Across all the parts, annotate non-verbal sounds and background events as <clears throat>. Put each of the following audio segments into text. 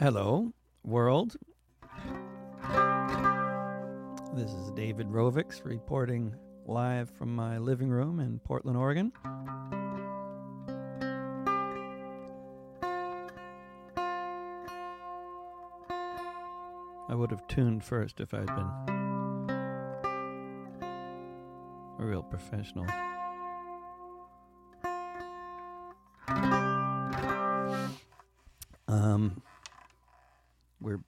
Hello, world. This is David Rovics reporting live from my living room in Portland, Oregon. I would have tuned first if I'd been a real professional. Um,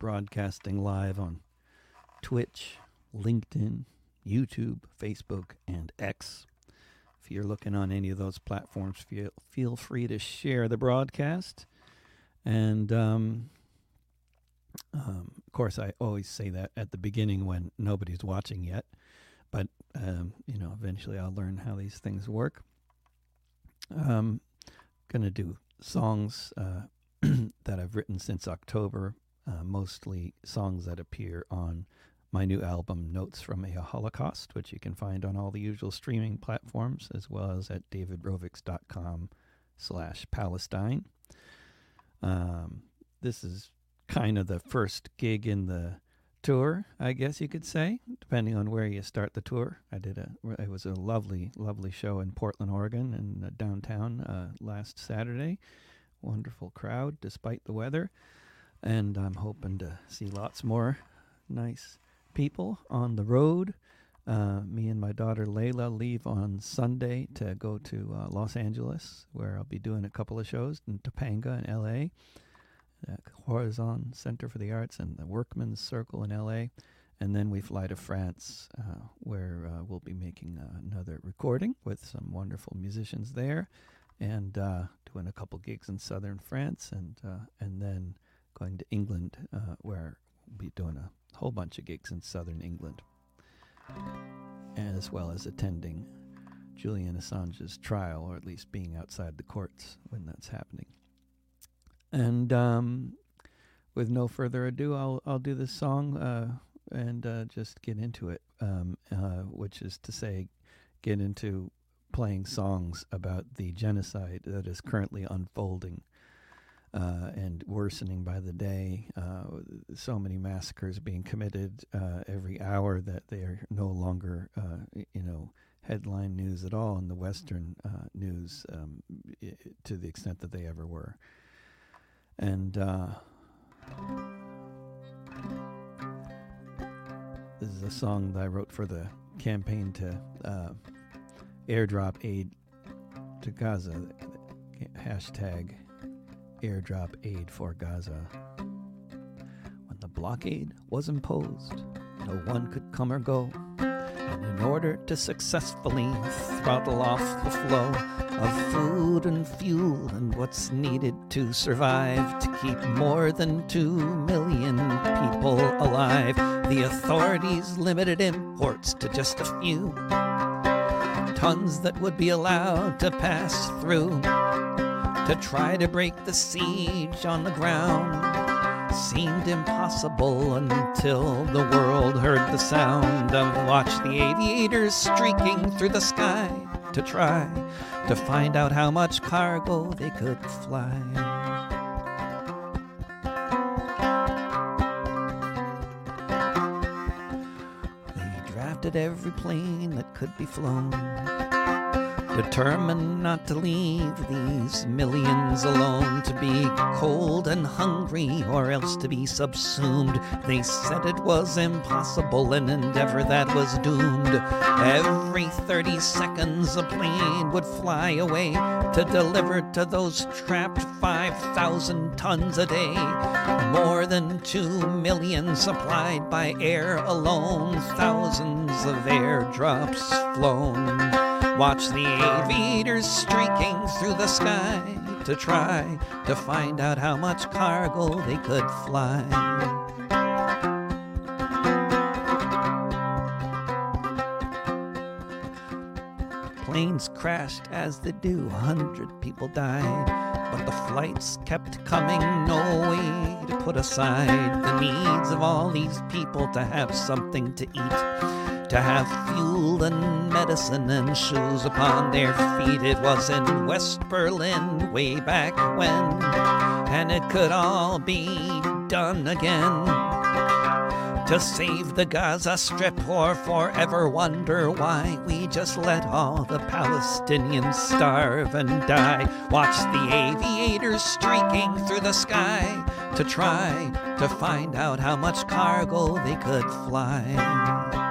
broadcasting live on Twitch, LinkedIn, YouTube, Facebook, and X. If you're looking on any of those platforms, feel feel free to share the broadcast. And um, um, of course, I always say that at the beginning when nobody's watching yet. But um, you know, eventually I'll learn how these things work. Um, gonna do songs uh, <clears throat> that I've written since October, uh, mostly songs that appear on my new album, Notes from a Holocaust, which you can find on all the usual streaming platforms, as well as at davidrovics.com slash Palestine. Um, this is kind of the first gig in the tour, I guess you could say, depending on where you start the tour. I did a, it was a lovely, lovely show in Portland, Oregon, and uh, downtown uh, last Saturday. Wonderful crowd, despite the weather, and I'm hoping to see lots more nice people on the road. Uh, me and my daughter Layla leave on Sunday to go to uh, Los Angeles, where I'll be doing a couple of shows in Topanga in L.A the Horizon Center for the Arts and the Workmen's Circle in LA. And then we fly to France, uh, where uh, we'll be making uh, another recording with some wonderful musicians there, and uh, doing a couple gigs in southern France, and and then going to England, uh, where we'll be doing a whole bunch of gigs in southern England, as well as attending Julian Assange's trial, or at least being outside the courts when that's happening. And um, with no further ado, I'll I'll do this song uh, and uh, just get into it, um, uh, which is to say, get into playing songs about the genocide that is currently unfolding. Uh, and worsening by the day. Uh, so many massacres being committed uh, every hour that they are no longer, you know, headline news at all in the Western news um, to the extent that they ever were. And uh, this is a song that I wrote for the campaign to uh, airdrop aid to Gaza. Hashtag airdrop aid for Gaza. When the blockade was imposed, no one could come or go. And in order to successfully throttle off the flow of food and fuel and what's needed to survive to keep more than two million people alive. The authorities limited imports to just a few tons that would be allowed to pass through to try to break the siege on the ground. Seemed impossible until the world heard the sound of watch the aviators streaking through the sky to try to find out how much cargo they could fly. They drafted every plane that could be flown determined not to leave these millions alone to be cold and hungry or else to be subsumed. They said it was impossible, an endeavor that was doomed. Every 30 seconds, a plane would fly away to deliver to those trapped 5,000 tons a day. More than 2 million supplied by air alone, thousands of airdrops flown. Watch the aviators streaking through the sky to try to find out how much cargo they could fly. Planes crashed as they do, a hundred people died. But the flights kept coming, no way to put aside the needs of all these people to have something to eat to have fuel and medicine and shoes upon their feet. It was in West Berlin way back when, and it could all be done again. To save the Gaza Strip or forever wonder why we just let all the Palestinians starve and die. Watch the aviators streaking through the sky to try to find out how much cargo they could fly.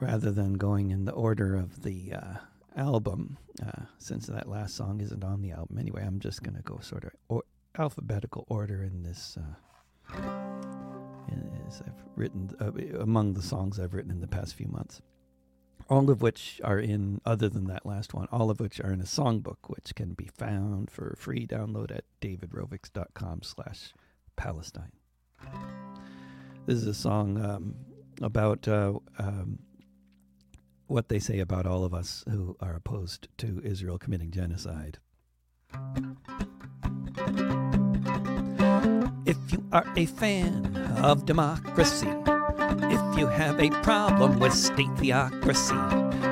Rather than going in the order of the uh, album, uh, since that last song isn't on the album anyway. I'm just going to go sort of or- alphabetical order in this. Uh, as I've written uh, among the songs I've written in the past few months, all of which are in, other than that last one, all of which are in a songbook, which can be found for free download at davidrovics.com slash Palestine. This is a song um, about uh, um, what they say about all of us who are opposed to Israel committing genocide. If you are a fan of democracy, if you have a problem with state theocracy,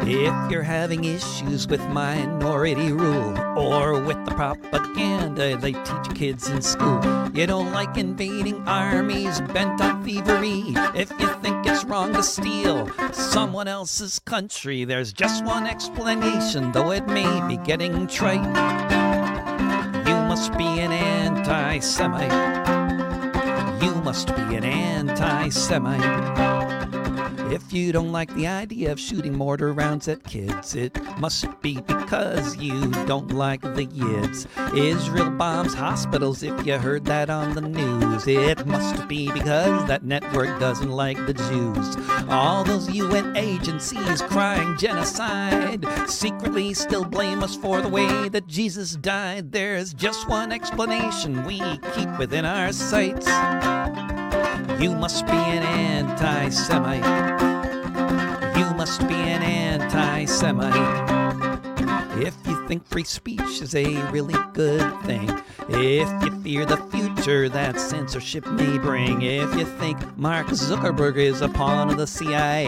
if you're having issues with minority rule or with the propaganda they teach kids in school, you don't like invading armies bent on thievery, if you think it's wrong to steal someone else's country, there's just one explanation, though it may be getting trite. You must be an anti Semite. You must be an anti Semite. If you don't like the idea of shooting mortar rounds at kids, it must be because you don't like the Yids. Israel bombs hospitals if you heard that on the news. It must be because that network doesn't like the Jews. All those UN agencies crying genocide secretly still blame us for the way that Jesus died. There's just one explanation we keep within our sights. You must be an anti Semite. You must be an anti Semite. If you think free speech is a really good thing, if you fear the future that censorship may bring, if you think Mark Zuckerberg is a pawn of the CIA,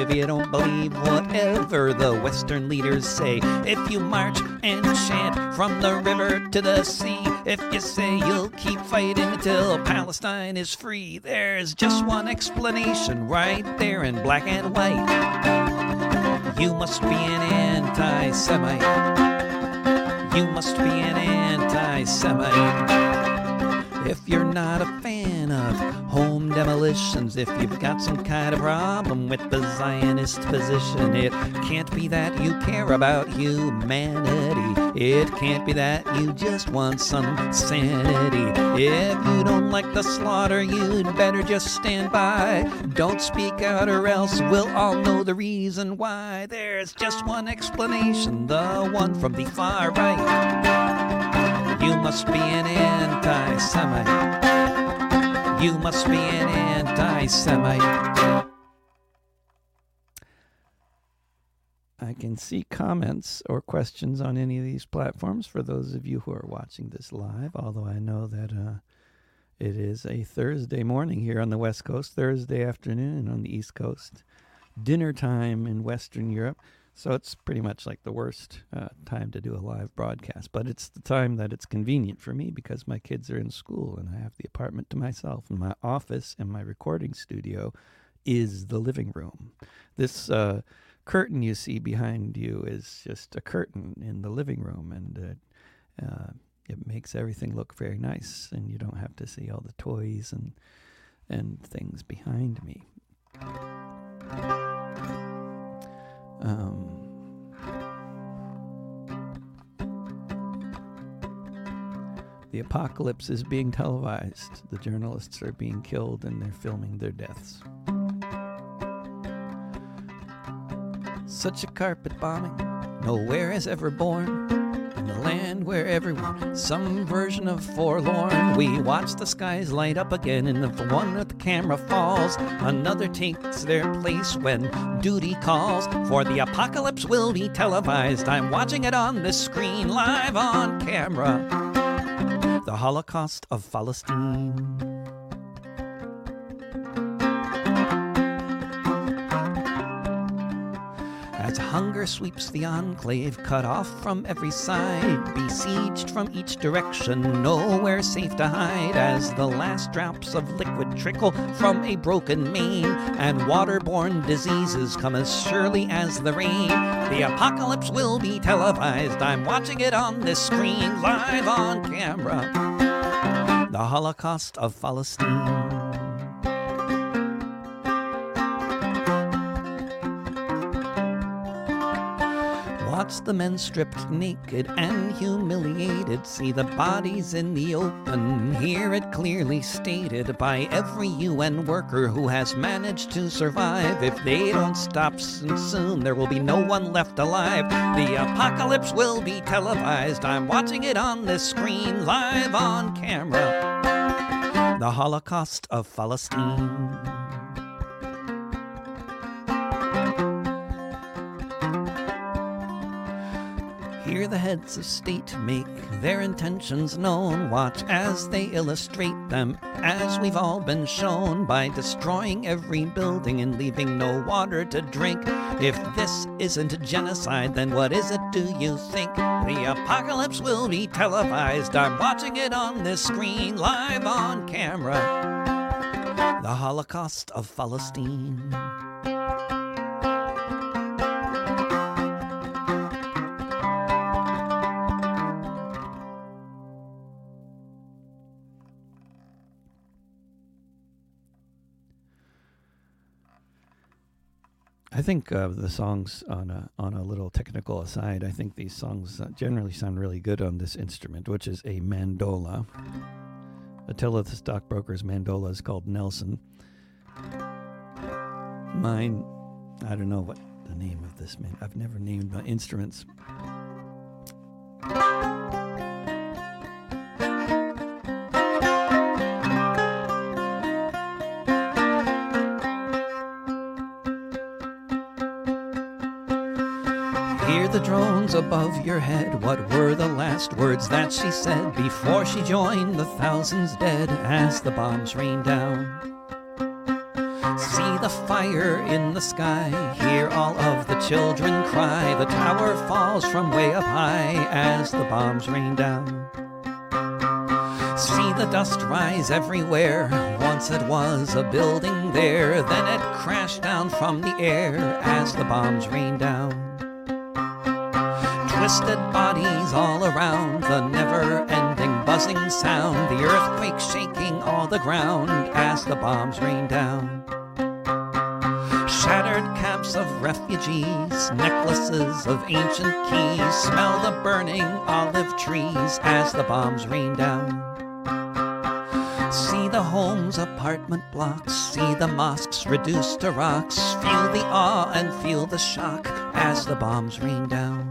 if you don't believe whatever the Western leaders say, if you march and chant from the river to the sea, if you say you'll keep fighting until Palestine is free, there's just one explanation right there in black and white. You must be an anti Semite. You must be an anti Semite. If you're not a fan of home demolitions, if you've got some kind of problem with the Zionist position, it can't be that you care about humanity. It can't be that you just want some sanity. If you don't like the slaughter, you'd better just stand by. Don't speak out, or else we'll all know the reason why. There's just one explanation, the one from the far right. You must be an anti Semite. You must be an anti Semite. I can see comments or questions on any of these platforms for those of you who are watching this live, although I know that uh, it is a Thursday morning here on the West Coast, Thursday afternoon on the East Coast, dinner time in Western Europe. So it's pretty much like the worst uh, time to do a live broadcast, but it's the time that it's convenient for me because my kids are in school and I have the apartment to myself, and my office and my recording studio is the living room. This uh, curtain you see behind you is just a curtain in the living room, and uh, uh, it makes everything look very nice, and you don't have to see all the toys and and things behind me. Um, the apocalypse is being televised. The journalists are being killed and they're filming their deaths. Such a carpet bombing, nowhere has ever borne. In the land where everyone, some version of forlorn, we watch the skies light up again, and if one with the camera falls, another takes their place when duty calls. For the apocalypse will be televised. I'm watching it on this screen, live on camera. The Holocaust of Palestine. Hunger sweeps the enclave, cut off from every side, besieged from each direction, nowhere safe to hide. As the last drops of liquid trickle from a broken main, and waterborne diseases come as surely as the rain. The apocalypse will be televised. I'm watching it on this screen, live on camera. The Holocaust of Palestine. Watch the men stripped naked and humiliated. See the bodies in the open. Hear it clearly stated by every UN worker who has managed to survive. If they don't stop soon, there will be no one left alive. The apocalypse will be televised. I'm watching it on this screen, live on camera. The Holocaust of Palestine. Hear the heads of state make their intentions known. Watch as they illustrate them, as we've all been shown, by destroying every building and leaving no water to drink. If this isn't genocide, then what is it, do you think? The apocalypse will be televised. I'm watching it on this screen, live on camera. The Holocaust of Palestine. I think uh, the songs on a on a little technical aside. I think these songs uh, generally sound really good on this instrument, which is a mandola. Attila the stockbroker's mandola is called Nelson. Mine, I don't know what the name of this man. I've never named my instruments. Hear the drones above your head. What were the last words that she said before she joined the thousands dead as the bombs rain down? See the fire in the sky, hear all of the children cry. The tower falls from way up high as the bombs rain down. See the dust rise everywhere. Once it was a building there, then it crashed down from the air as the bombs rain down twisted bodies all around, the never ending buzzing sound, the earthquake shaking all the ground as the bombs rain down. Shattered camps of refugees, necklaces of ancient keys, smell the burning olive trees as the bombs rain down. See the homes, apartment blocks, see the mosques reduced to rocks, feel the awe and feel the shock as the bombs rain down.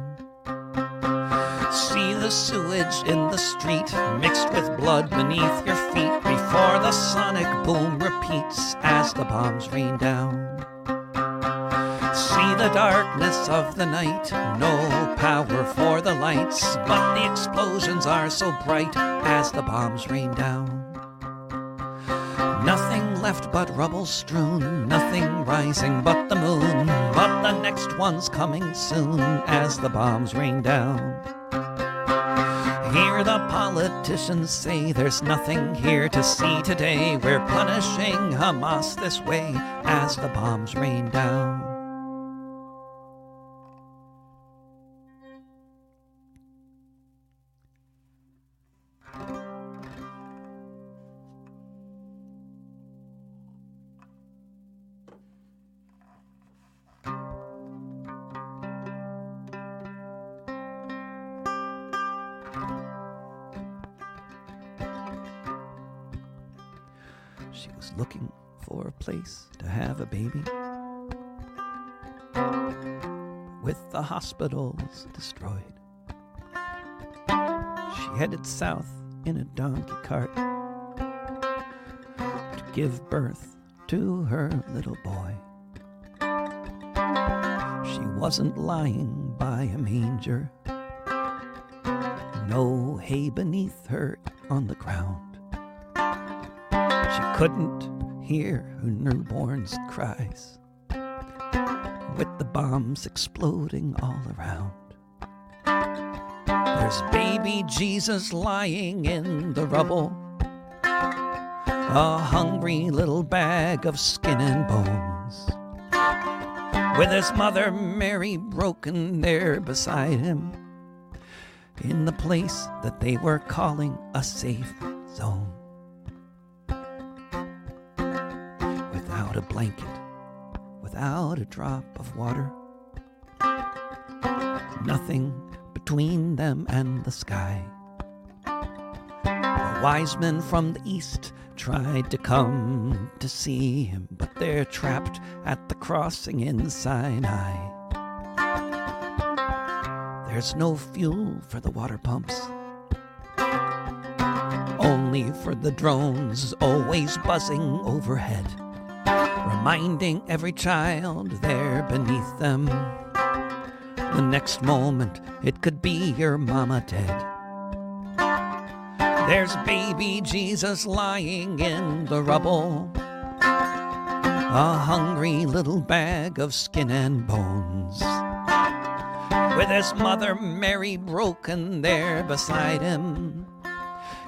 The sewage in the street mixed with blood beneath your feet before the sonic boom repeats as the bombs rain down. See the darkness of the night, no power for the lights, but the explosions are so bright as the bombs rain down. Nothing left but rubble strewn, nothing rising but the moon, but the next one's coming soon as the bombs rain down. Hear the politicians say there's nothing here to see today. We're punishing Hamas this way as the bombs rain down. She was looking for a place to have a baby. With the hospitals destroyed, she headed south in a donkey cart to give birth to her little boy. She wasn't lying by a manger, no hay beneath her on the ground. Couldn't hear her newborn's cries with the bombs exploding all around. There's baby Jesus lying in the rubble, a hungry little bag of skin and bones, with his mother Mary broken there beside him, in the place that they were calling a safe zone. Blanket, without a drop of water, nothing between them and the sky. The wise men from the east tried to come to see him, but they're trapped at the crossing in Sinai. There's no fuel for the water pumps, only for the drones always buzzing overhead, reminding every child there beneath them. The next moment, it could be your mama dead. There's baby Jesus lying in the rubble, a hungry little bag of skin and bones, with his mother Mary broken there beside him,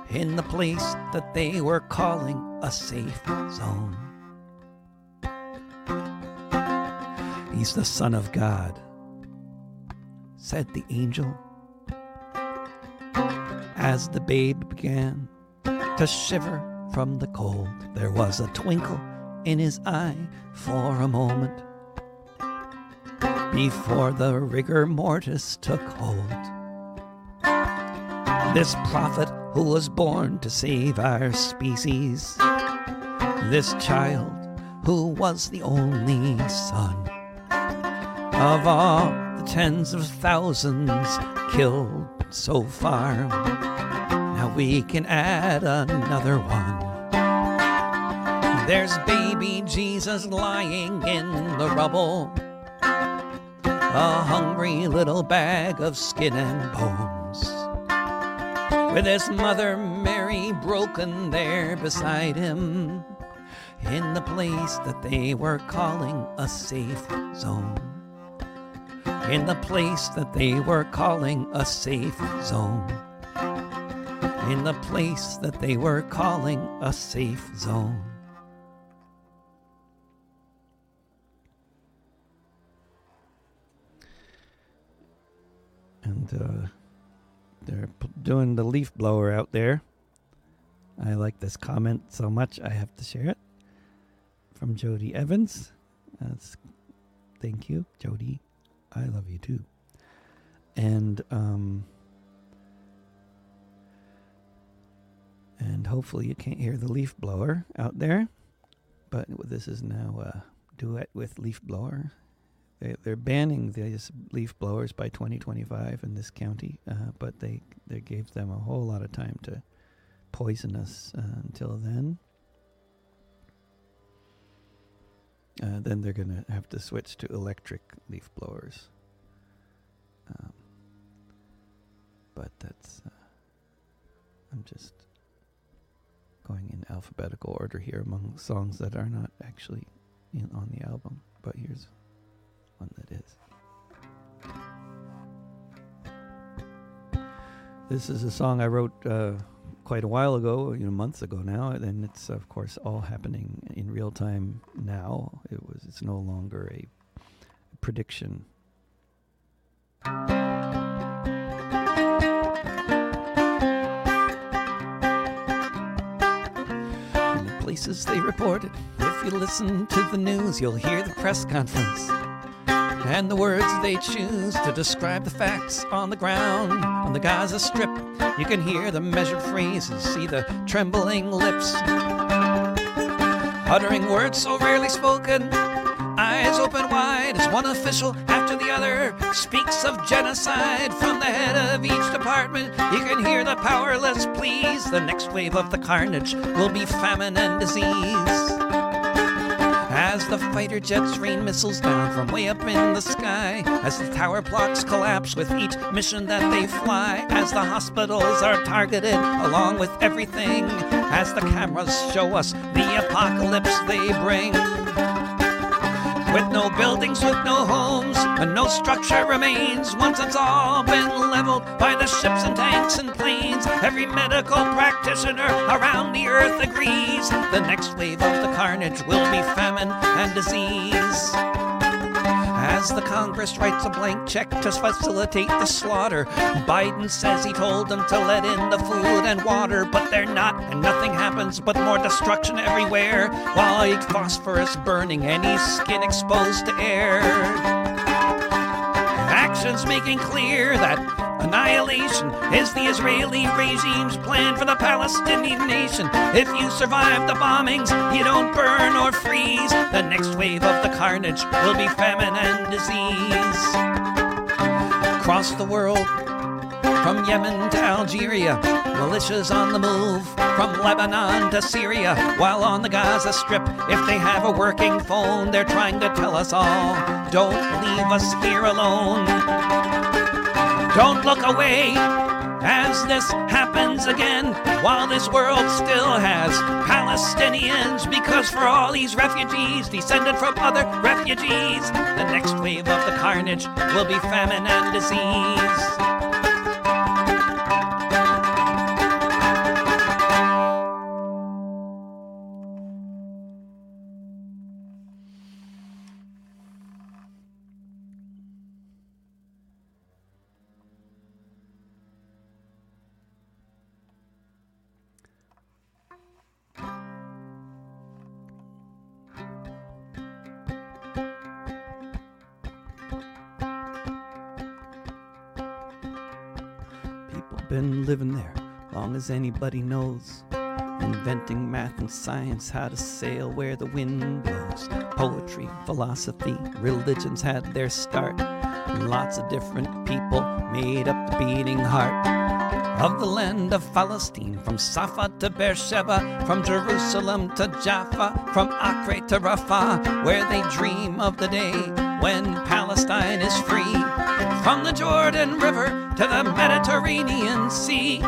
in the place that they were calling a safe zone. He's the Son of God said the angel. As the babe began to shiver from the cold, there was a twinkle in his eye for a moment before the rigor mortis took hold. This prophet who was born to save our species, this child who was the only son of all the tens of thousands killed so far. Now we can add another one. There's baby Jesus lying in the rubble, a hungry little bag of skin and bones, with his mother Mary broken there beside him, in the place that they were calling a safe zone in the place that they were calling a safe zone. In the place that they were calling a safe zone. And uh, they're doing the leaf blower out there. I like this comment so much, I have to share it. From Jody Evans. That's, thank you, Jody. I love you too. And um and hopefully you can't hear the leaf blower out there. But this is now a duet with leaf blower. They, they're banning these leaf blowers by 2025 in this county, uh, but they they gave them a whole lot of time to poison us uh, until then. Uh, then they're going to have to switch to electric leaf blowers. Um, but that's. Uh, I'm just going in alphabetical order here among songs that are not actually in, on the album, but here's one that is. This is a song I wrote uh, quite a while ago, you know, months ago now, and it's of course all happening in real time now. It was it's no longer a prediction. In the places they reported, if you listen to the news, you'll hear the press conference and the words they choose to describe the facts on the ground on the Gaza Strip. You can hear the measured phrases, see the trembling lips, uttering words so rarely spoken. Eyes open wide as one official after the other speaks of genocide from the head of each department. You can hear the powerless pleas. The next wave of the carnage will be famine and disease. As the fighter jets rain missiles down from way up in the sky, as the tower blocks collapse with each mission that they fly, as the hospitals are targeted along with everything, as the cameras show us the apocalypse they bring. With no buildings, with no homes, and no structure remains once it's all been leveled by the ships and tanks and planes. Every medical practitioner around the earth agrees the next wave of the carnage will be famine and disease. As the Congress writes a blank check to facilitate the slaughter, Biden says he told them to let in the food and water, but they're not, and nothing happens but more destruction everywhere, while phosphorus burning any skin exposed to air. Actions making clear that annihilation is the Israeli regime's plan for the Palestinian nation. If you survive the bombings, you don't burn or freeze. The next wave of the carnage will be famine and disease. Across the world, from Yemen to Algeria, militias on the move. From Lebanon to Syria, while on the Gaza Strip, if they have a working phone, they're trying to tell us all don't leave us here alone. Don't look away. As this happens again while this world still has Palestinians because for all these refugees descended from other refugees the next wave of the carnage will be famine and disease as anybody knows. Inventing math and science, how to sail where the wind blows. Poetry, philosophy, religions had their start. And lots of different people made up the beating heart of the land of Palestine, from Safa to Beersheba, from Jerusalem to Jaffa, from Acre to Rafah, where they dream of the day when Palestine is free. From the Jordan River to the Mediterranean Sea.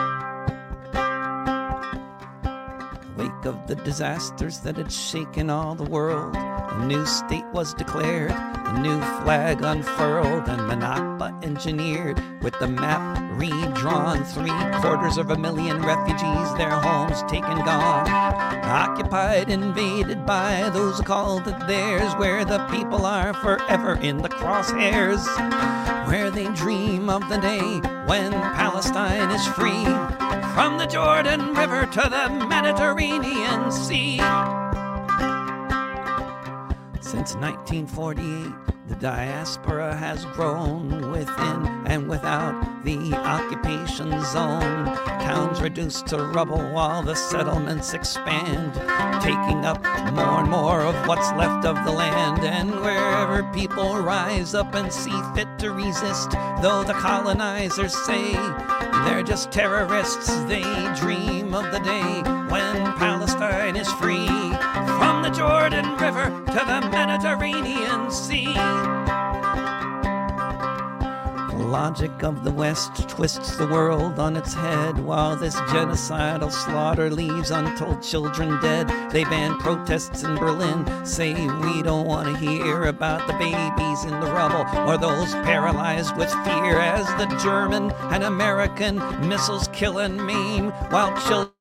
Of the disasters that had shaken all the world, a new state was declared, a new flag unfurled, and the Nakba engineered with the map redrawn. Three quarters of a million refugees, their homes taken gone. Occupied, invaded by those who called it theirs, where the people are forever in the crosshairs. Where they dream of the day when Palestine is free. From the Jordan River to the Mediterranean Sea. Since 1948, the diaspora has grown within and without the occupation zone. Towns reduced to rubble while the settlements expand, taking up more and more of what's left of the land. And wherever people rise up and see fit to resist, though the colonizers say they're just terrorists, they dream of the day when Palestine is free the Jordan River to the Mediterranean Sea. The logic of the West twists the world on its head while this genocidal slaughter leaves untold children dead. They ban protests in Berlin, say we don't want to hear about the babies in the rubble or those paralyzed with fear as the German and American missiles kill and maim while children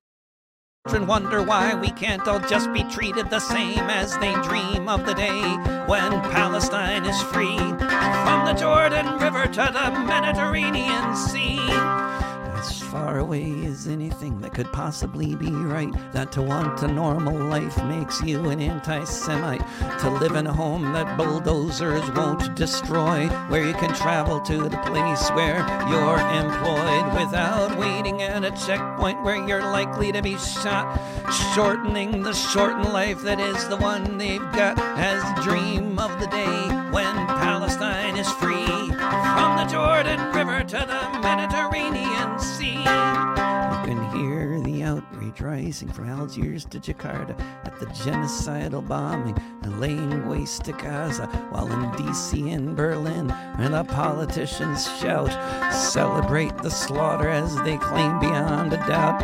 Children wonder why we can't all just be treated the same as they dream of the day when Palestine is free. From the Jordan River to the Mediterranean Sea. Far away as anything that could possibly be right. That to want a normal life makes you an anti Semite. To live in a home that bulldozers won't destroy. Where you can travel to the place where you're employed without waiting at a checkpoint where you're likely to be shot. Shortening the shortened life that is the one they've got as the dream of the day when Palestine is free. From the Jordan River to the Mediterranean outrage rising from Algiers to Jakarta at the genocidal bombing and laying waste to Gaza, while in DC and Berlin, and the politicians shout, celebrate the slaughter as they claim beyond a doubt.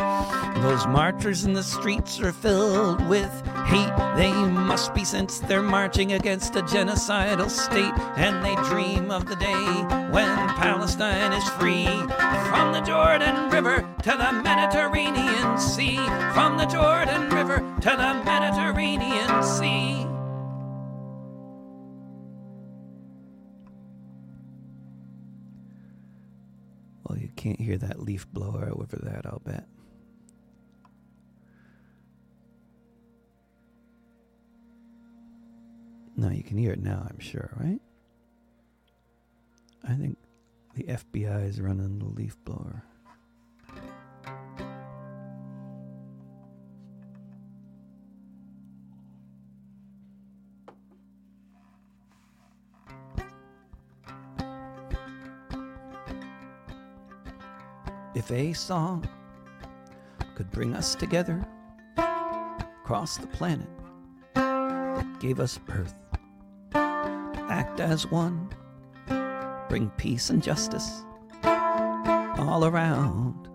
Those marchers in the streets are filled with hate. They must be since they're marching against a genocidal state, and they dream of the day when Palestine is free. From the Jordan River to the Mediterranean Sea. From the Jordan River to the Mediterranean Sea. Well, you can't hear that leaf blower over that, I'll bet. No, you can hear it now, I'm sure, right? I think the FBI is running the leaf blower. If a song could bring us together across the planet that gave us birth, act as one, bring peace and justice all around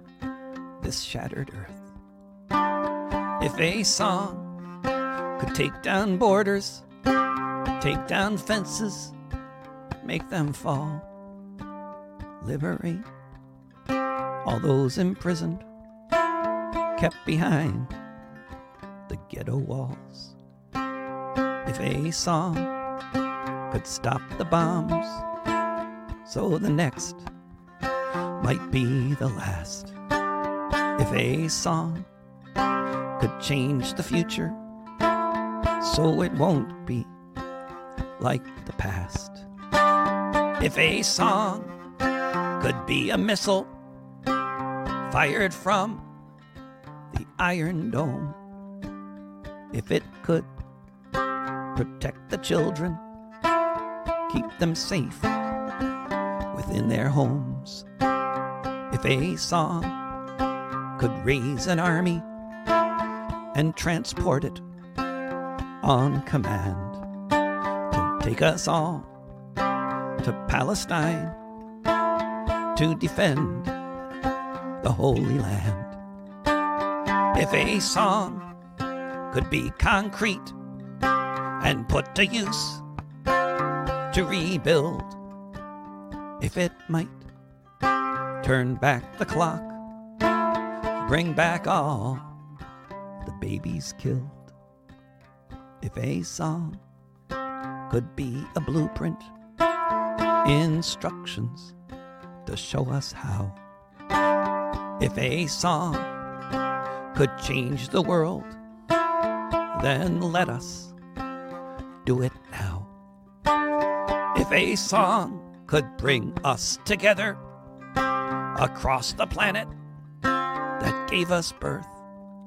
this shattered earth. If a song could take down borders, take down fences, make them fall, liberate all those imprisoned, kept behind the ghetto walls. If a song could stop the bombs, so the next might be the last. If a song could change the future, so it won't be like the past. If a song could be a missile fired from the Iron Dome, if it could protect the children, keep them safe within their homes. If a song could raise an army and transport it on command to take us all to Palestine to defend the Holy Land. If a song could be concrete and put to use to rebuild, if it might turn back the clock, bring back all the babies killed. If a song could be a blueprint, instructions to show us how. If a song could change the world, then let us do it now. If a song could bring us together across the planet that gave us birth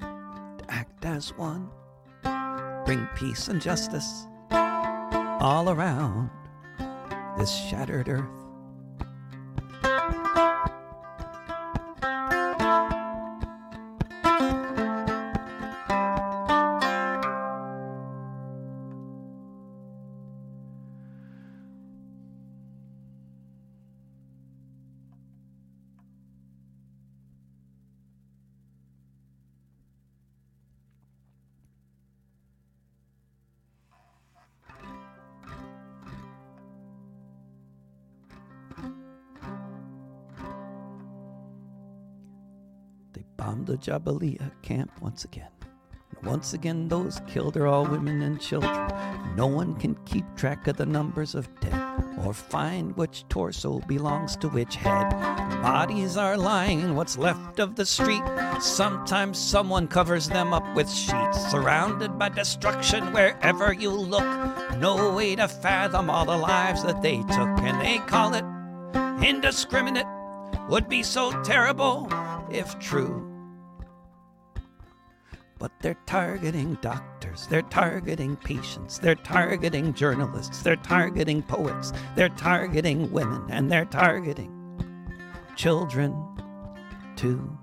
to act as one, bring peace and justice all around this shattered earth. They bombed the Jabalia camp once again. Once again, those killed are all women and children. No one can keep track of the numbers of dead. or find which torso belongs to which head. Bodies are lying in what's left of the street. Sometimes someone covers them up with sheets, surrounded by destruction wherever you look. No way to fathom all the lives that they took, and they call it indiscriminate. Would be so terrible if true. But they're targeting doctors, they're targeting patients, they're targeting journalists, they're targeting poets, they're targeting women, and they're targeting children too.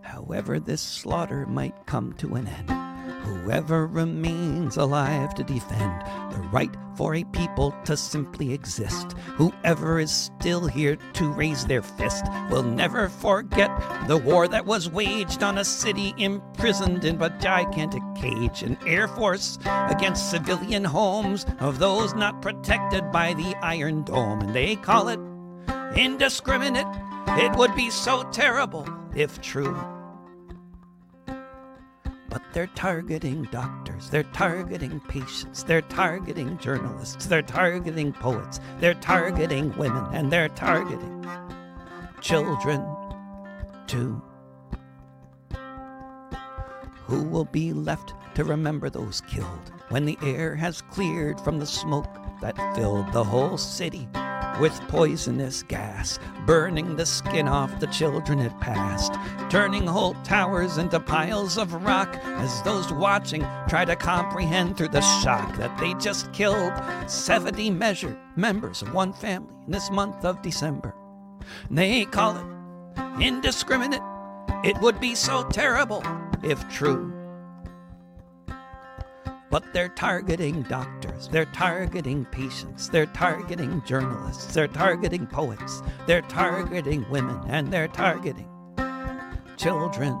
However, this slaughter might come to an end. Whoever remains alive to defend the right for a people to simply exist, whoever is still here to raise their fist, will never forget the war that was waged on a city imprisoned in a gigantic cage, an air force against civilian homes of those not protected by the Iron Dome. And they call it indiscriminate. It would be so terrible if true. But they're targeting doctors, they're targeting patients, they're targeting journalists, they're targeting poets, they're targeting women, and they're targeting children too. Who will be left to remember those killed when the air has cleared from the smoke that filled the whole city? With poisonous gas, burning the skin off the children it passed, turning whole towers into piles of rock as those watching try to comprehend through the shock that they just killed 70 measured members of one family in this month of December. And they call it indiscriminate. It would be so terrible if true. But they're targeting doctors, they're targeting patients, they're targeting journalists, they're targeting poets, they're targeting women, and they're targeting children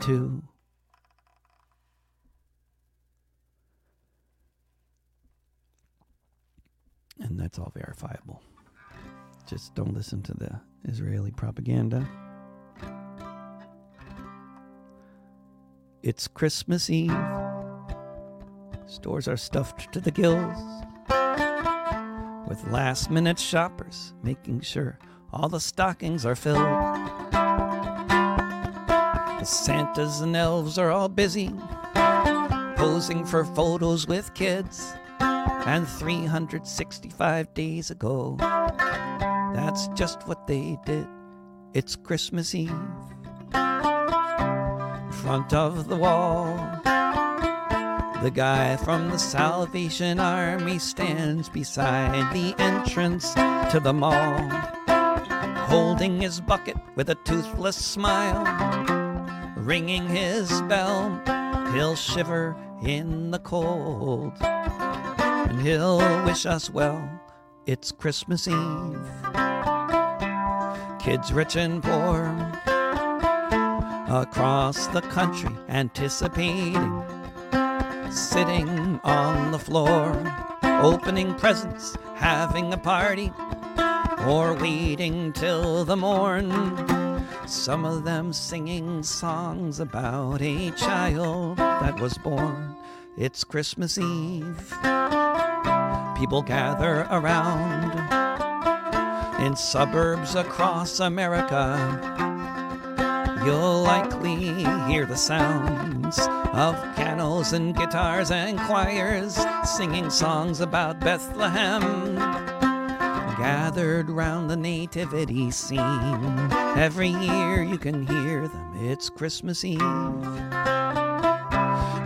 too. And that's all verifiable. Just don't listen to the Israeli propaganda. It's Christmas Eve. Stores are stuffed to the gills with last minute shoppers making sure all the stockings are filled. The Santas and elves are all busy posing for photos with kids. And 365 days ago, that's just what they did. It's Christmas Eve. In front of the wall, the guy from the Salvation Army stands beside the entrance to the mall, holding his bucket with a toothless smile, ringing his bell. He'll shiver in the cold, and he'll wish us well. It's Christmas Eve. Kids rich and poor across the country anticipating sitting on the floor, opening presents, having a party, or waiting till the morn. Some of them singing songs about a child that was born. It's Christmas Eve. People gather around in suburbs across America. You'll likely hear the of pianos and guitars and choirs singing songs about Bethlehem. Gathered round the nativity scene. Every year you can hear them, it's Christmas Eve.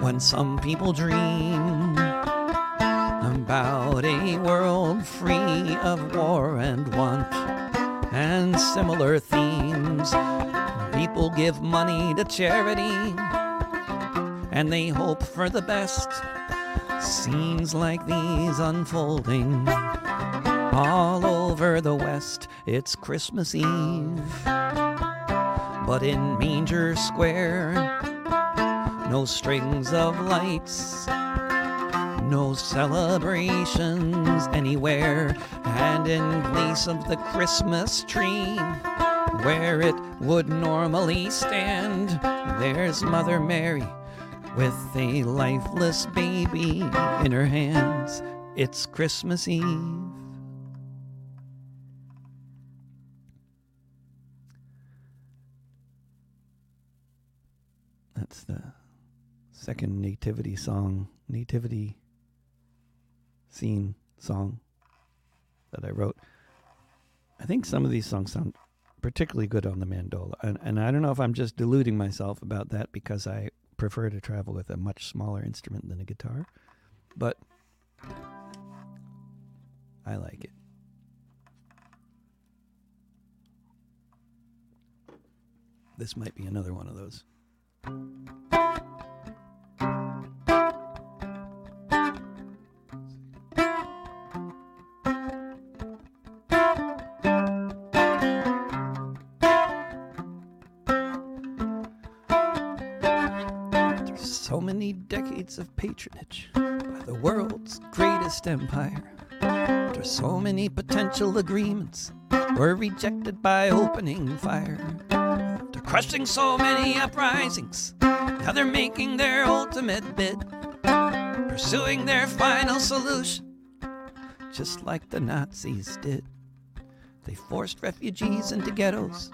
When some people dream about a world free of war and want and similar themes. People give money to charity and they hope for the best. Scenes like these unfolding all over the West. It's Christmas Eve, but in Manger Square, no strings of lights, no celebrations anywhere, and in place of the Christmas tree, where it would normally stand, there's Mother Mary with a lifeless baby in her hands. it's Christmas Eve. That's the second nativity song, nativity scene song that I wrote. I think some of these songs sound particularly good on the mandola. And, and I don't know if I'm just deluding myself about that because I prefer to travel with a much smaller instrument than a guitar. But I like it. This might be another one of those. Decades of patronage by the world's greatest empire. After so many potential agreements were rejected by opening fire. After crushing so many uprisings, now they're making their ultimate bid, pursuing their final solution, just like the Nazis did. They forced refugees into ghettos,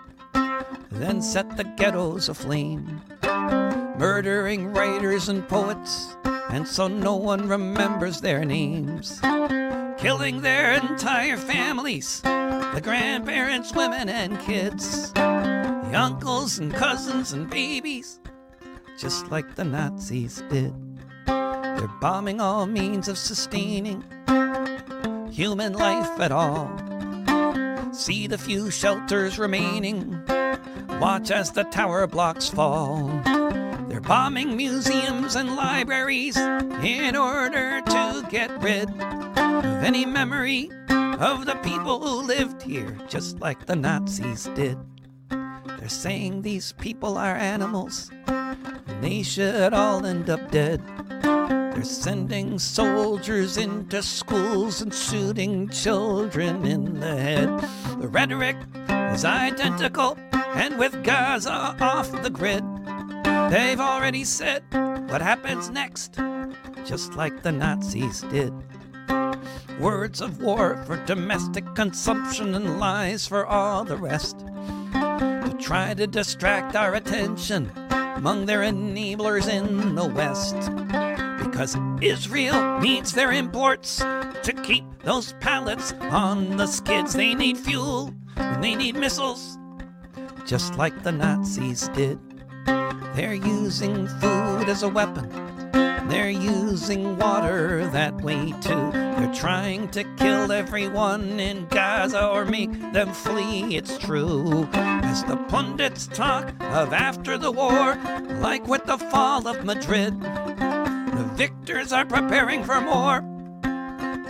then set the ghettos aflame murdering writers and poets, and so no one remembers their names. Killing their entire families, the grandparents, women, and kids, the uncles and cousins and babies, just like the Nazis did. They're bombing all means of sustaining human life at all. See the few shelters remaining. Watch as the tower blocks fall. Bombing museums and libraries in order to get rid of any memory of the people who lived here, just like the Nazis did. They're saying these people are animals, and they should all end up dead. They're sending soldiers into schools and shooting children in the head. The rhetoric is identical, and with Gaza off the grid, they've already said what happens next, just like the Nazis did. Words of war for domestic consumption and lies for all the rest. To try to distract our attention among their enablers in the West. Because Israel needs their imports to keep those pallets on the skids. They need fuel and they need missiles, just like the Nazis did. They're using food as a weapon. They're using water that way too. They're trying to kill everyone in Gaza or make them flee, it's true. As the pundits talk of after the war, like with the fall of Madrid, the victors are preparing for more,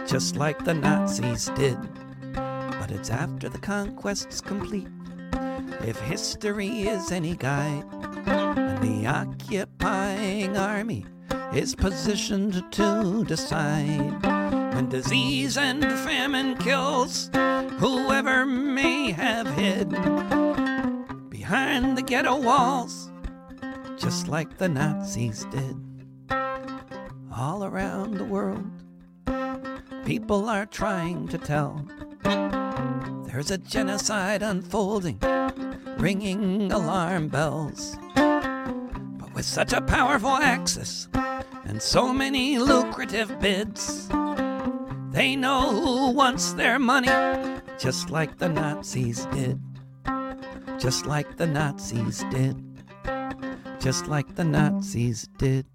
just like the Nazis did. But it's after the conquest's complete. If history is any guide, the occupying army is positioned to decide when disease and famine kills whoever may have hid behind the ghetto walls, just like the Nazis did. All around the world, people are trying to tell there's a genocide unfolding, ringing alarm bells. With such a powerful axis and so many lucrative bids, they know who wants their money, just like the Nazis did. Just like the Nazis did. Just like the Nazis did.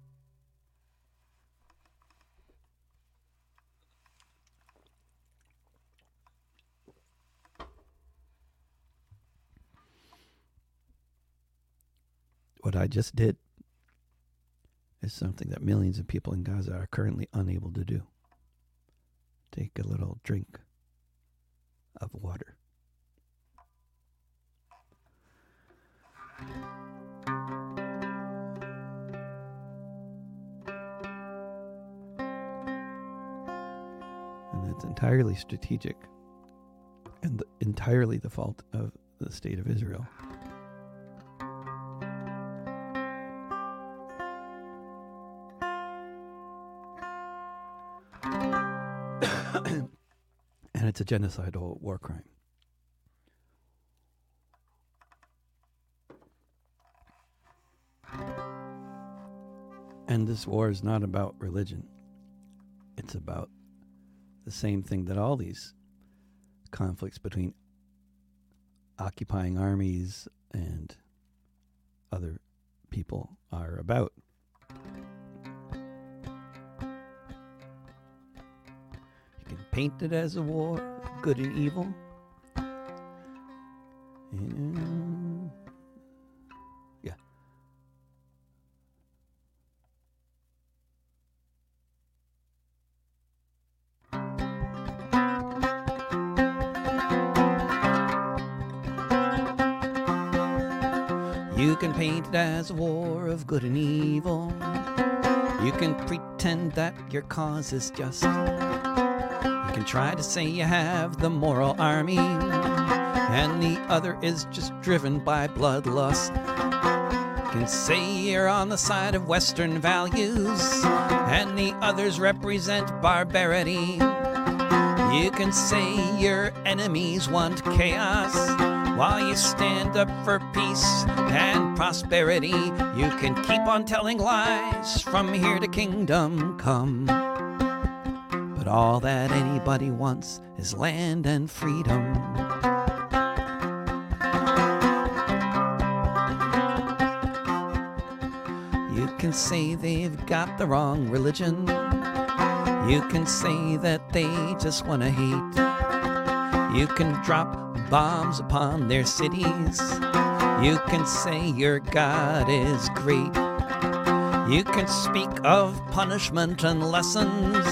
What I just did is something that millions of people in Gaza are currently unable to do. Take a little drink of water. And that's entirely strategic and entirely the fault of the state of Israel. It's a genocidal war crime. And this war is not about religion. It's about the same thing that all these conflicts between occupying armies and other people are about. You can paint it as a war, of good and evil. And yeah. You can paint it as a war of good and evil. You can pretend that your cause is just. Can try to say you have the moral army, and the other is just driven by bloodlust. Can say you're on the side of Western values, and the others represent barbarity. You can say your enemies want chaos while you stand up for peace and prosperity. You can keep on telling lies from here to kingdom come. All that anybody wants is land and freedom. You can say they've got the wrong religion. You can say that they just want to hate. You can drop bombs upon their cities. You can say your God is great. You can speak of punishment and lessons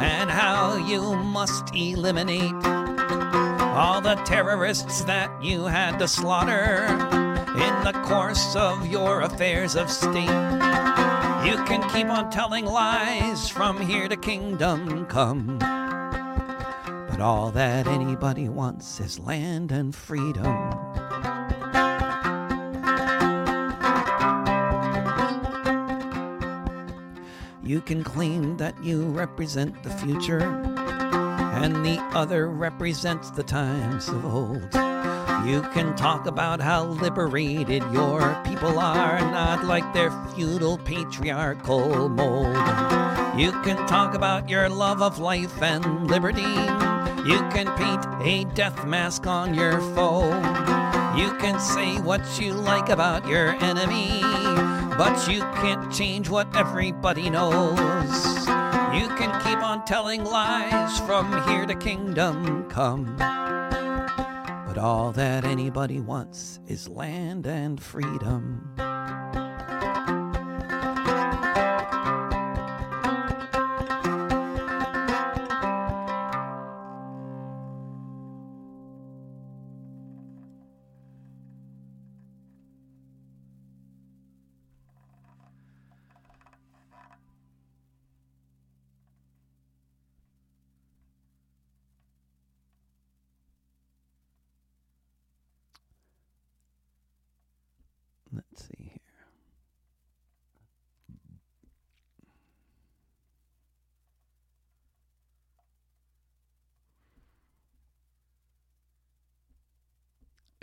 and how you must eliminate all the terrorists that you had to slaughter in the course of your affairs of state. You can keep on telling lies from here to kingdom come. But all that anybody wants is land and freedom. You can claim that you represent the future, and the other represents the times of old. You can talk about how liberated your people are, not like their feudal patriarchal mold. You can talk about your love of life and liberty. You can paint a death mask on your foe. You can say what you like about your enemy, but you can't change what everybody knows. You can keep on telling lies from here to kingdom come. But all that anybody wants is land and freedom.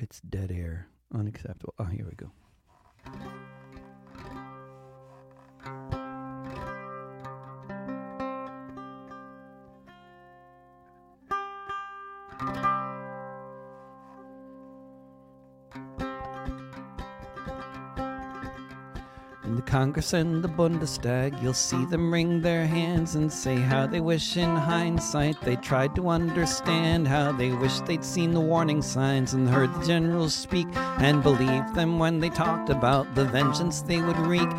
It's dead air. Unacceptable. Oh, here we go. The Congress and the Bundestag, you'll see them wring their hands and say how they wish in hindsight they tried to understand, how they wish they'd seen the warning signs and heard the generals speak and believed them when they talked about the vengeance they would wreak.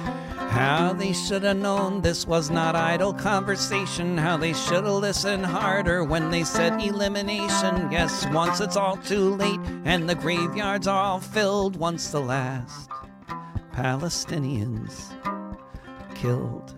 How they should have known this was not idle conversation. How they should have listened harder when they said elimination. Yes, once it's all too late and the graveyards are all filled. Once the last Palestinians killed.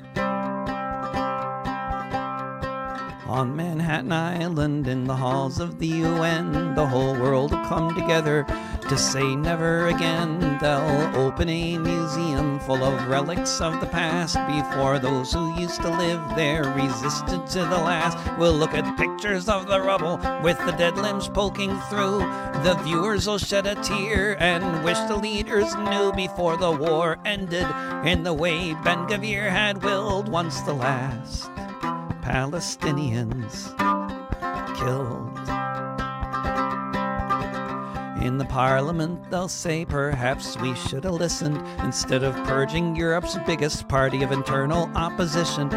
On Manhattan Island, in the halls of the UN, the whole world will come together to say never again. They'll open a museum full of relics of the past before those who used to live there resisted to the last. We'll look at pictures of the rubble with the dead limbs poking through. The viewers will shed a tear and wish the leaders knew before the war ended in the way Ben Gvir had willed once the last Palestinians killed. In the parliament, they'll say perhaps we should have listened instead of purging Europe's biggest party of internal opposition.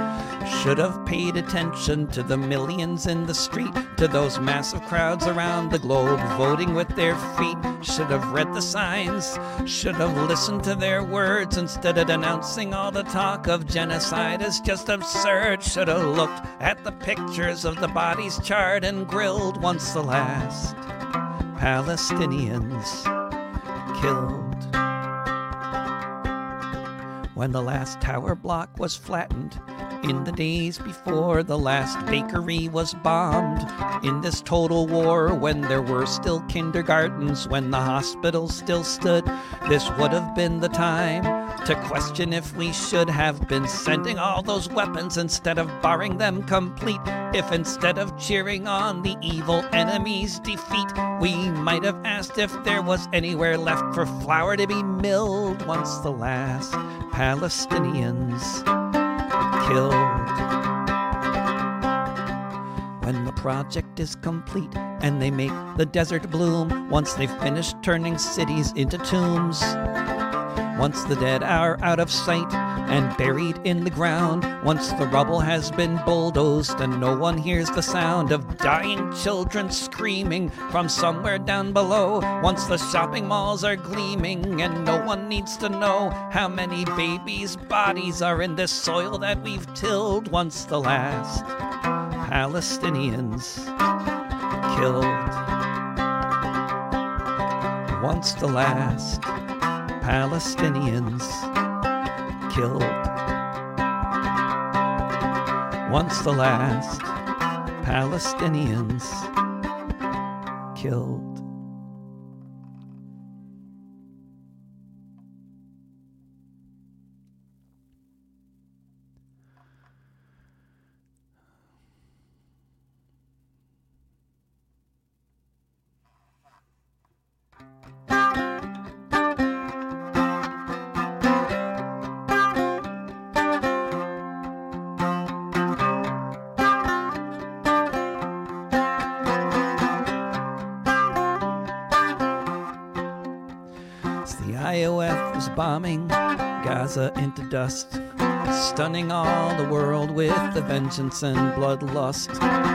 Should have paid attention to the millions in the street, to those massive crowds around the globe voting with their feet. Should have read the signs, should have listened to their words instead of denouncing all the talk of genocide as just absurd. Should have looked at the pictures of the bodies charred and grilled once the last. Palestinians killed. When the last tower block was flattened, in the days before the last bakery was bombed, in this total war, when there were still kindergartens, when the hospitals still stood, this would have been the time to question if we should have been sending all those weapons instead of barring them complete. If instead of cheering on the evil enemy's defeat, we might have asked if there was anywhere left for flour to be milled once the last Palestinians killed. When the project is complete and they make the desert bloom, once they've finished turning cities into tombs. Once the dead are out of sight and buried in the ground, once the rubble has been bulldozed and no one hears the sound of dying children screaming from somewhere down below, once the shopping malls are gleaming and no one needs to know how many babies' bodies are in this soil that we've tilled, once the last Palestinians killed. Once the last Palestinians killed. Once the last Palestinians killed. Gaza into dust, stunning all the world with the vengeance and bloodlust.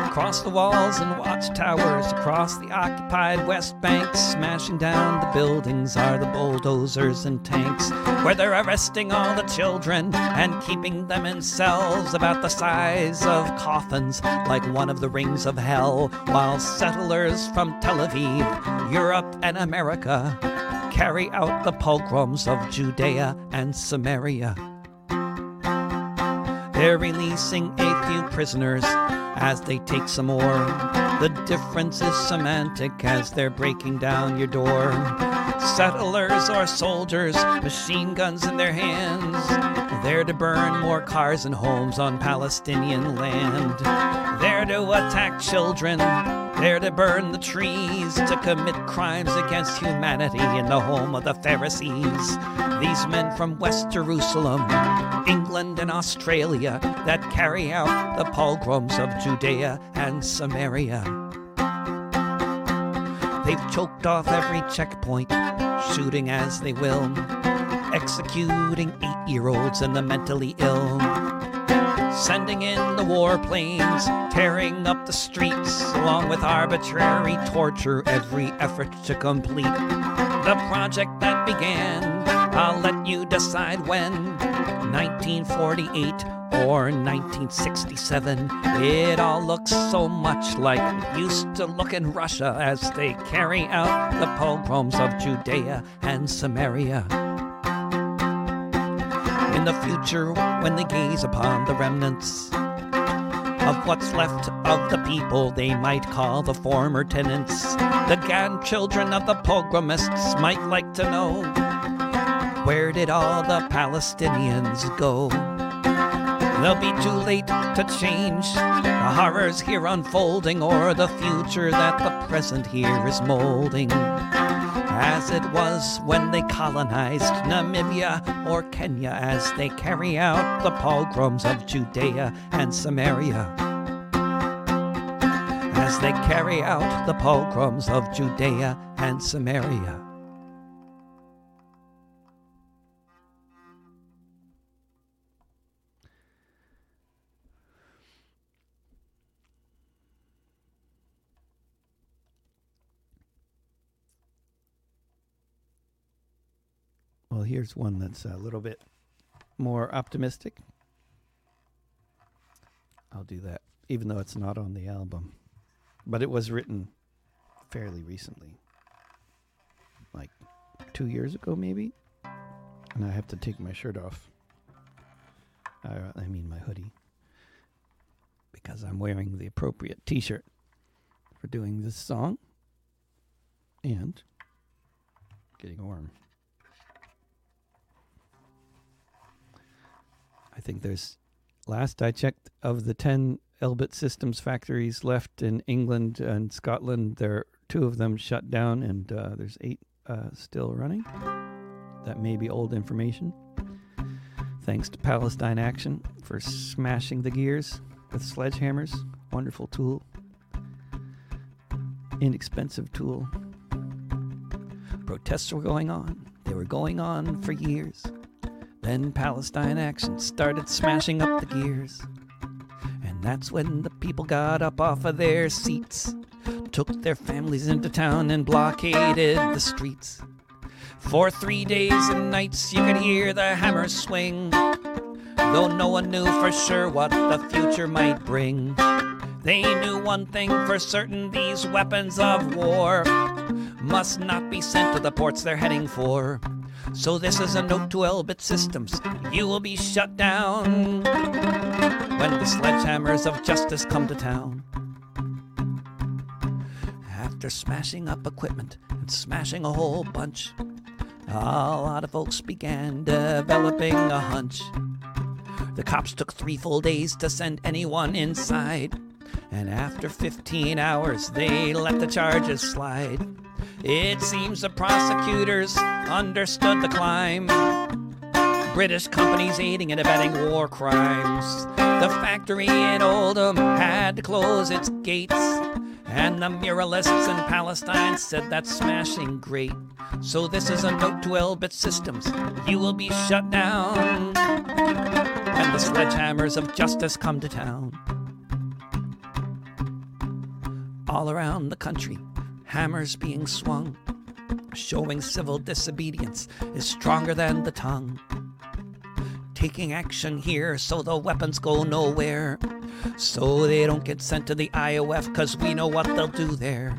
Across the walls and watchtowers, across the occupied West Bank, smashing down the buildings are the bulldozers and tanks, where they're arresting all the children and keeping them in cells about the size of coffins, like one of the rings of hell, while settlers from Tel Aviv, Europe, and America carry out the pogroms of Judea and Samaria. They're releasing a few prisoners as they take some more. The difference is semantic as they're breaking down your door. Settlers or soldiers, machine guns in their hands, there to burn more cars and homes on Palestinian land. There to attack children, there to burn the trees, to commit crimes against humanity in the home of the Pharisees. These men from West Jerusalem, England, and Australia that carry out the pogroms of Judea and Samaria. They've choked off every checkpoint, shooting as they will, executing eight year olds and the mentally ill sending in the warplanes, tearing up the streets, along with arbitrary torture, every effort to complete the project that began. I'll let you decide when 1948 or 1967. It all looks so much like it used to look in Russia as they carry out the pogroms of Judea and Samaria in the future when they gaze upon the remnants of what's left of the people they might call the former tenants. The grandchildren of the pogromists might like to know where did all the Palestinians go? They'll be too late to change the horrors here unfolding or the future that the present here is molding. As it was when they colonized Namibia or Kenya, as they carry out the pogroms of Judea and Samaria. As they carry out the pogroms of Judea and Samaria. Here's one that's a little bit more optimistic. I'll do that, even though it's not on the album. But it was written fairly recently, like two years ago, maybe. And I have to take my shirt off. Uh, I mean, my hoodie. Because I'm wearing the appropriate t shirt for doing this song and getting warm. I think there's, last I checked, of the 10 Elbit Systems factories left in England and Scotland, there are two of them shut down, and uh, there's eight uh, still running. That may be old information. Thanks to Palestine Action for smashing the gears with sledgehammers. Wonderful tool. Inexpensive tool. Protests were going on. They were going on for years. Then Palestine Action started smashing up the gears. And that's when the people got up off of their seats, took their families into town and blockaded the streets. For three days and nights you could hear the hammers swing, though no one knew for sure what the future might bring. They knew one thing for certain these weapons of war must not be sent to the ports they're heading for. So this is a note to Elbit Systems. You will be shut down when the sledgehammers of justice come to town. After smashing up equipment and smashing a whole bunch, a lot of folks began developing a hunch. The cops took three full days to send anyone inside. And after 15 hours, they let the charges slide. It seems the prosecutors understood the climb. British companies aiding and abetting war crimes. The factory in Oldham had to close its gates. And the muralists in Palestine said that's smashing great. So this is a note to Elbit Systems. You will be shut down And the sledgehammers of justice come to town. All around the country, hammers being swung, showing civil disobedience is stronger than the tongue. Taking action here so the weapons go nowhere, so they don't get sent to the IOF, cause we know what they'll do there.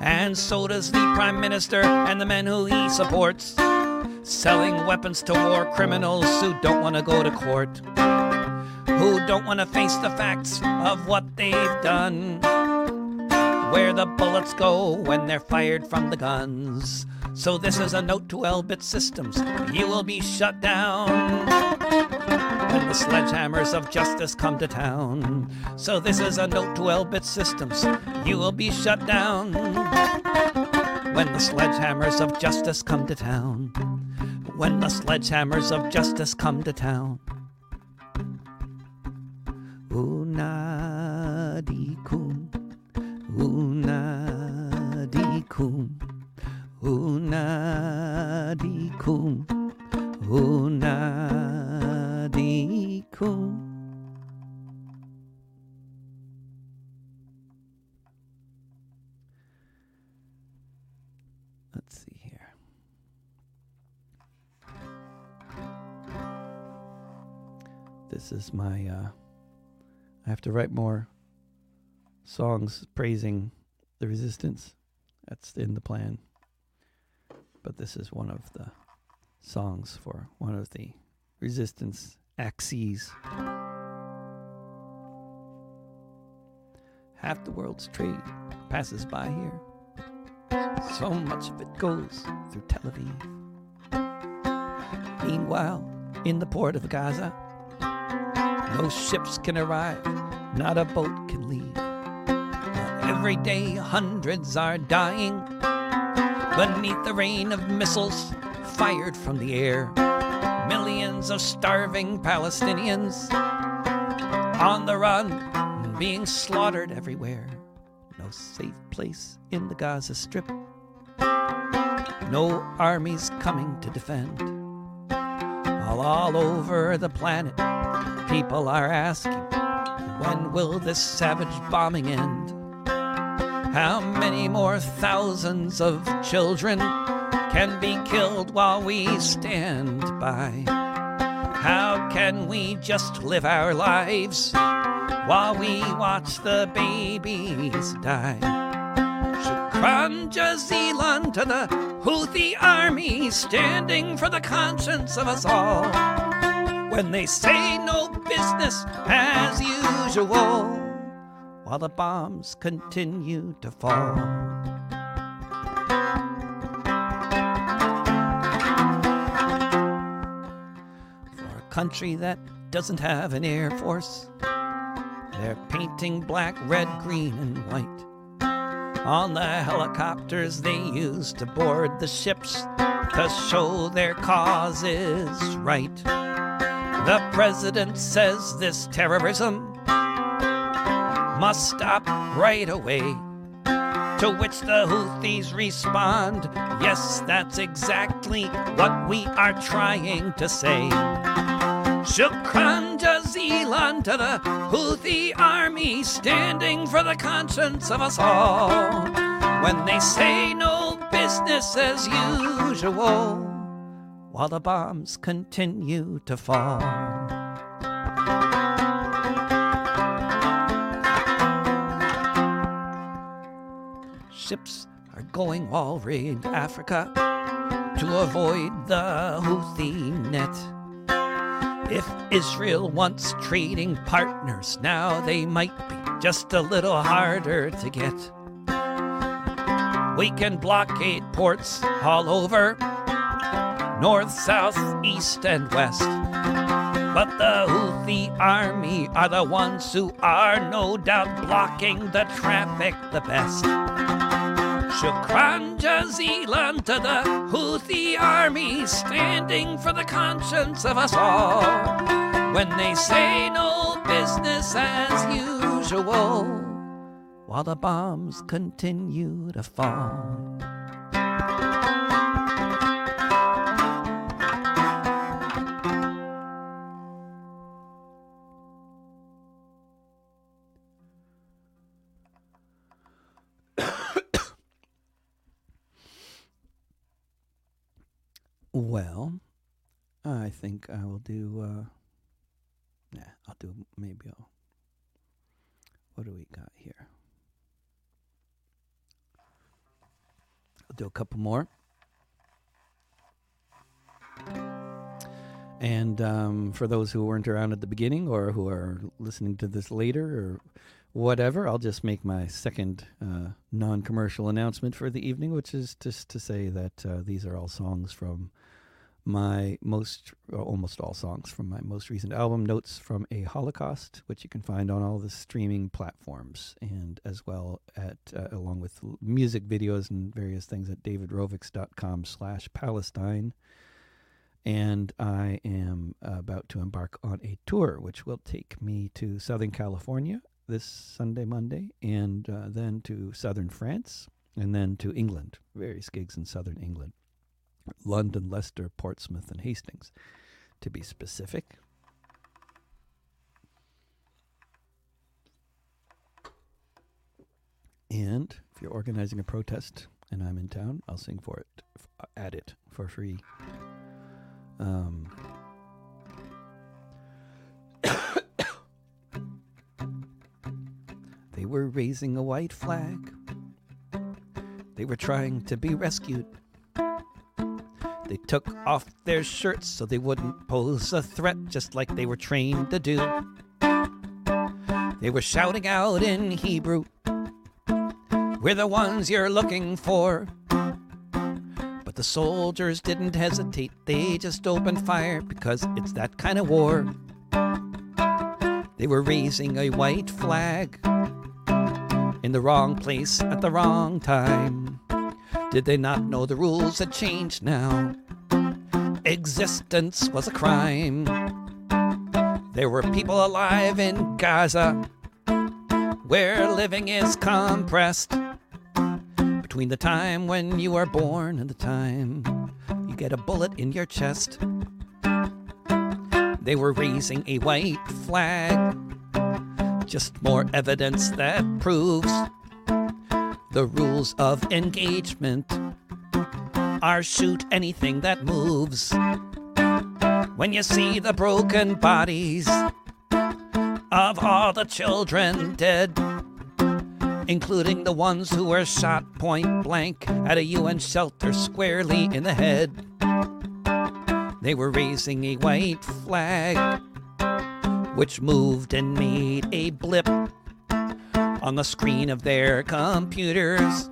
And so does the Prime Minister and the men who he supports, selling weapons to war criminals who don't want to go to court, who don't want to face the facts of what they've done where the bullets go when they're fired from the guns. So this is a note to Elbit Systems. You will be shut down when the sledgehammers of justice come to town. So this is a note to Elbit Systems. You will be shut down when the sledgehammers of justice come to town. When the sledgehammers of justice come to town. Unadi Unadikum, Unadikum. Let's see here. This is my, uh, I have to write more songs praising the resistance. That's in the plan. But this is one of the songs for one of the resistance axes. Half the world's trade passes by here. So much of it goes through Tel Aviv. Meanwhile, in the port of Gaza, no ships can arrive, not a boat can leave. Every day, hundreds are dying beneath the rain of missiles fired from the air. Millions of starving Palestinians on the run, being slaughtered everywhere. No safe place in the Gaza Strip. No armies coming to defend. All, all over the planet, people are asking, when will this savage bombing end? How many more thousands of children can be killed while we stand by? How can we just live our lives while we watch the babies die? Shukran Jazilan to the Houthi army standing for the conscience of us all. When they say no business as usual, while the bombs continue to fall. For a country that doesn't have an air force, they're painting black, red, green, and white on the helicopters they use to board the ships to show their cause is right. The president says this terrorism must stop right away. To which the Houthis respond, Yes, that's exactly what we are trying to say. Shukran Jazilan to the Houthi army standing for the conscience of us all. When they say no business as usual, while the bombs continue to fall. Ships are going all around Africa to avoid the Houthi net. If Israel wants trading partners, now they might be just a little harder to get. We can blockade ports all over, north, south, east, and west. But the Houthi army are the ones who are no doubt blocking the traffic the best. Shukran Jazilan to the Houthi army standing for the conscience of us all. When they say no business as usual, while the bombs continue to fall. Well, I think I will do. Uh, yeah, I'll do. Maybe I'll. What do we got here? I'll do a couple more. And um, for those who weren't around at the beginning or who are listening to this later or whatever, I'll just make my second uh, non commercial announcement for the evening, which is just to say that uh, these are all songs from my most, or almost all songs from my most recent album, Notes from a Holocaust, which you can find on all the streaming platforms and as well at, uh, along with music videos and various things at davidrovics.com slash Palestine. And I am about to embark on a tour, which will take me to Southern California this Sunday, Monday, and uh, then to Southern France, and then to England, various gigs in Southern England. London, Leicester, Portsmouth, and Hastings, to be specific. And if you're organizing a protest and I'm in town, I'll sing for it, at it for free. Um, they were raising a white flag. They were trying to be rescued. They took off their shirts so they wouldn't pose a threat, just like they were trained to do. They were shouting out in Hebrew, We're the ones you're looking for. But the soldiers didn't hesitate, they just opened fire because it's that kind of war. They were raising a white flag in the wrong place at the wrong time. Did they not know the rules had changed now? Existence was a crime. There were people alive in Gaza where living is compressed. Between the time when you are born and the time you get a bullet in your chest, they were raising a white flag. Just more evidence that proves the rules of engagement are shoot anything that moves. When you see the broken bodies of all the children dead, including the ones who were shot point blank at a UN shelter squarely in the head. They were raising a white flag, which moved and made a blip on the screen of their computers.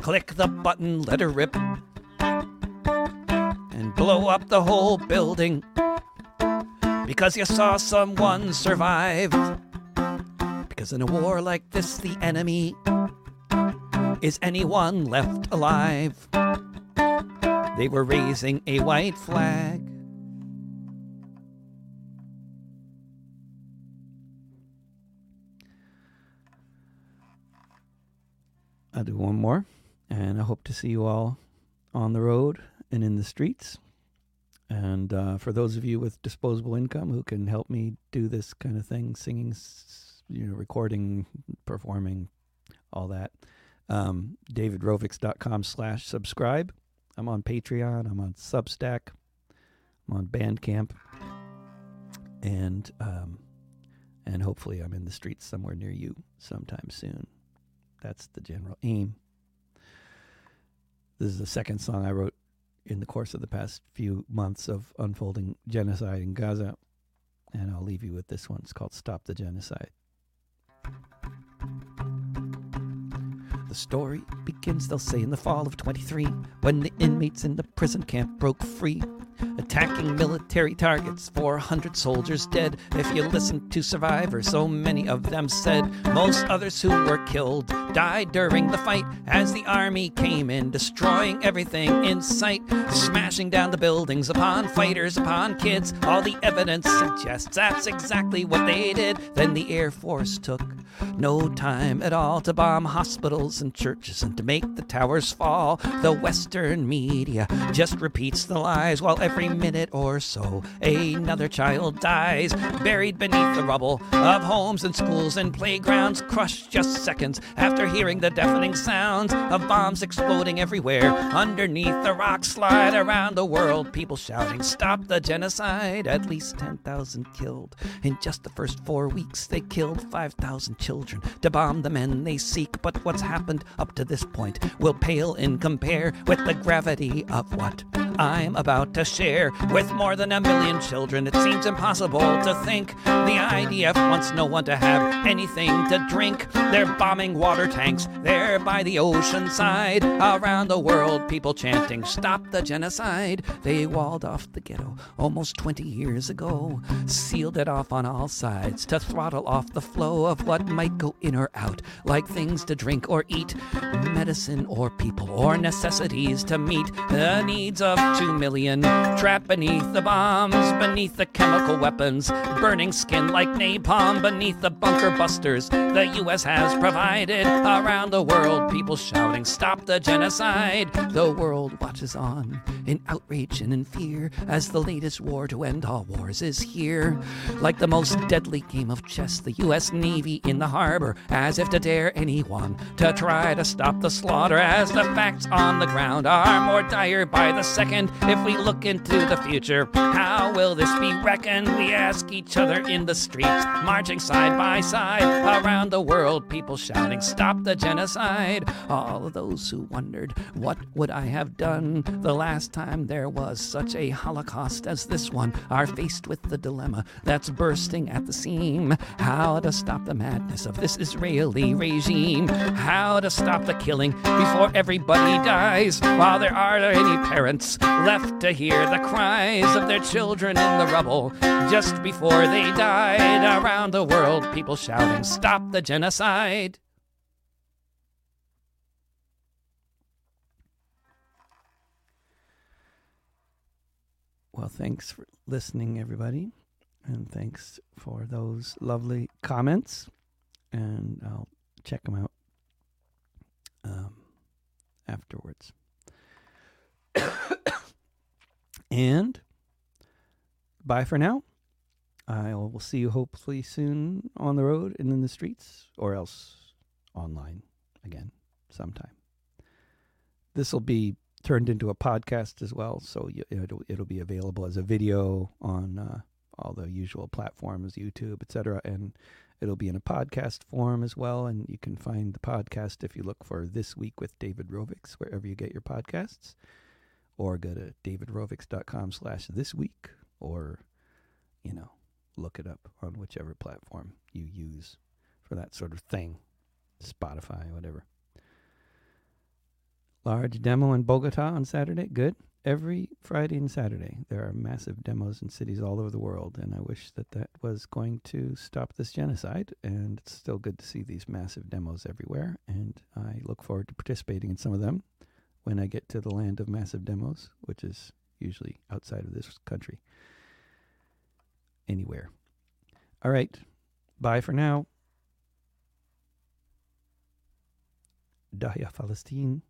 Click the button, let her rip, and blow up the whole building because you saw someone survive. Because in a war like this, the enemy is anyone left alive. They were raising a white flag. I'll do one more, and I hope to see you all on the road and in the streets. And uh, for those of you with disposable income who can help me do this kind of thing, singing, you know, recording, performing, all that, um, davidrovics.com slash subscribe. I'm on Patreon. I'm on Substack. I'm on Bandcamp. And, um, and hopefully I'm in the streets somewhere near you sometime soon. That's the general aim. This is the second song I wrote in the course of the past few months of unfolding genocide in Gaza. And I'll leave you with this one. It's called Stop the Genocide. The story begins, they'll say, in the fall of 23, when the inmates in the prison camp broke free, attacking military targets, 400 soldiers dead. If you listen to survivors, so many of them said most others who were killed died during the fight as the army came in, destroying everything in sight, smashing down the buildings upon fighters, upon kids. All the evidence suggests that's exactly what they did. Then the Air Force took no time at all to bomb hospitals and churches and to make the towers fall. The Western media just repeats the lies while every minute or so another child dies, buried beneath the rubble of homes and schools and playgrounds, crushed just seconds after hearing the deafening sounds of bombs exploding everywhere. Underneath the rock slide around the world, people shouting, Stop the genocide! At least 10,000 killed. In just the first four weeks, they killed 5,000 children to bomb the men they seek. But what's happened up to this point will pale in compare with the gravity of what I'm about to share with more than a million children. It seems impossible to think the IDF wants no one to have anything to drink. They're bombing water tanks there by the ocean side. Around the world, people chanting, Stop the genocide. They walled off the ghetto almost 20 years ago, sealed it off on all sides to throttle off the flow of what might go in or out, like things to drink or eat, medicine or people or necessities to meet the needs of two million trapped beneath the bombs, beneath the chemical weapons, burning skin like napalm beneath the bunker busters the U.S. has provided. Around the world, people shouting, Stop the genocide! The world watches on in outrage and in fear as the latest war to end all wars is here. Like the most deadly game of chess, the U.S. Navy in the harbor, as if to dare anyone to try to stop the slaughter, as the facts on the ground are more dire by the second If we look into the future, how will this be reckoned? We ask each other in the streets, marching side by side around the world, people shouting, Stop the genocide. All of those who wondered, What would I have done the last time there was such a holocaust as this one, are faced with the dilemma that's bursting at the seam. How to stop the madness of this Israeli regime? How to stop the killing before everybody dies? While there are any parents left to hear the cries of their children in the rubble just before they died around the world, people shouting, Stop the genocide. Well, thanks for listening, everybody. And thanks for those lovely comments. And I'll check them out um, afterwards. <coughs> and bye for now. I will see you hopefully soon on the road and in the streets, or else online again sometime. This will be turned into a podcast as well, so it'll it'll be available as a video on uh, all the usual platforms, YouTube, etc., and it'll be in a podcast form as well. And you can find the podcast if you look for "This Week with David Rovics" wherever you get your podcasts, or go to davidrovics.com slash this week, or you know look it up on whichever platform you use for that sort of thing, Spotify, whatever. Large demo in Bogota on Saturday. Good. Every Friday and Saturday, there are massive demos in cities all over the world, and I wish that that was going to stop this genocide. And it's still good to see these massive demos everywhere, and I look forward to participating in some of them when I get to the land of massive demos, which is usually outside of this country. Anywhere. All right. Bye for now. Dahya Palestine.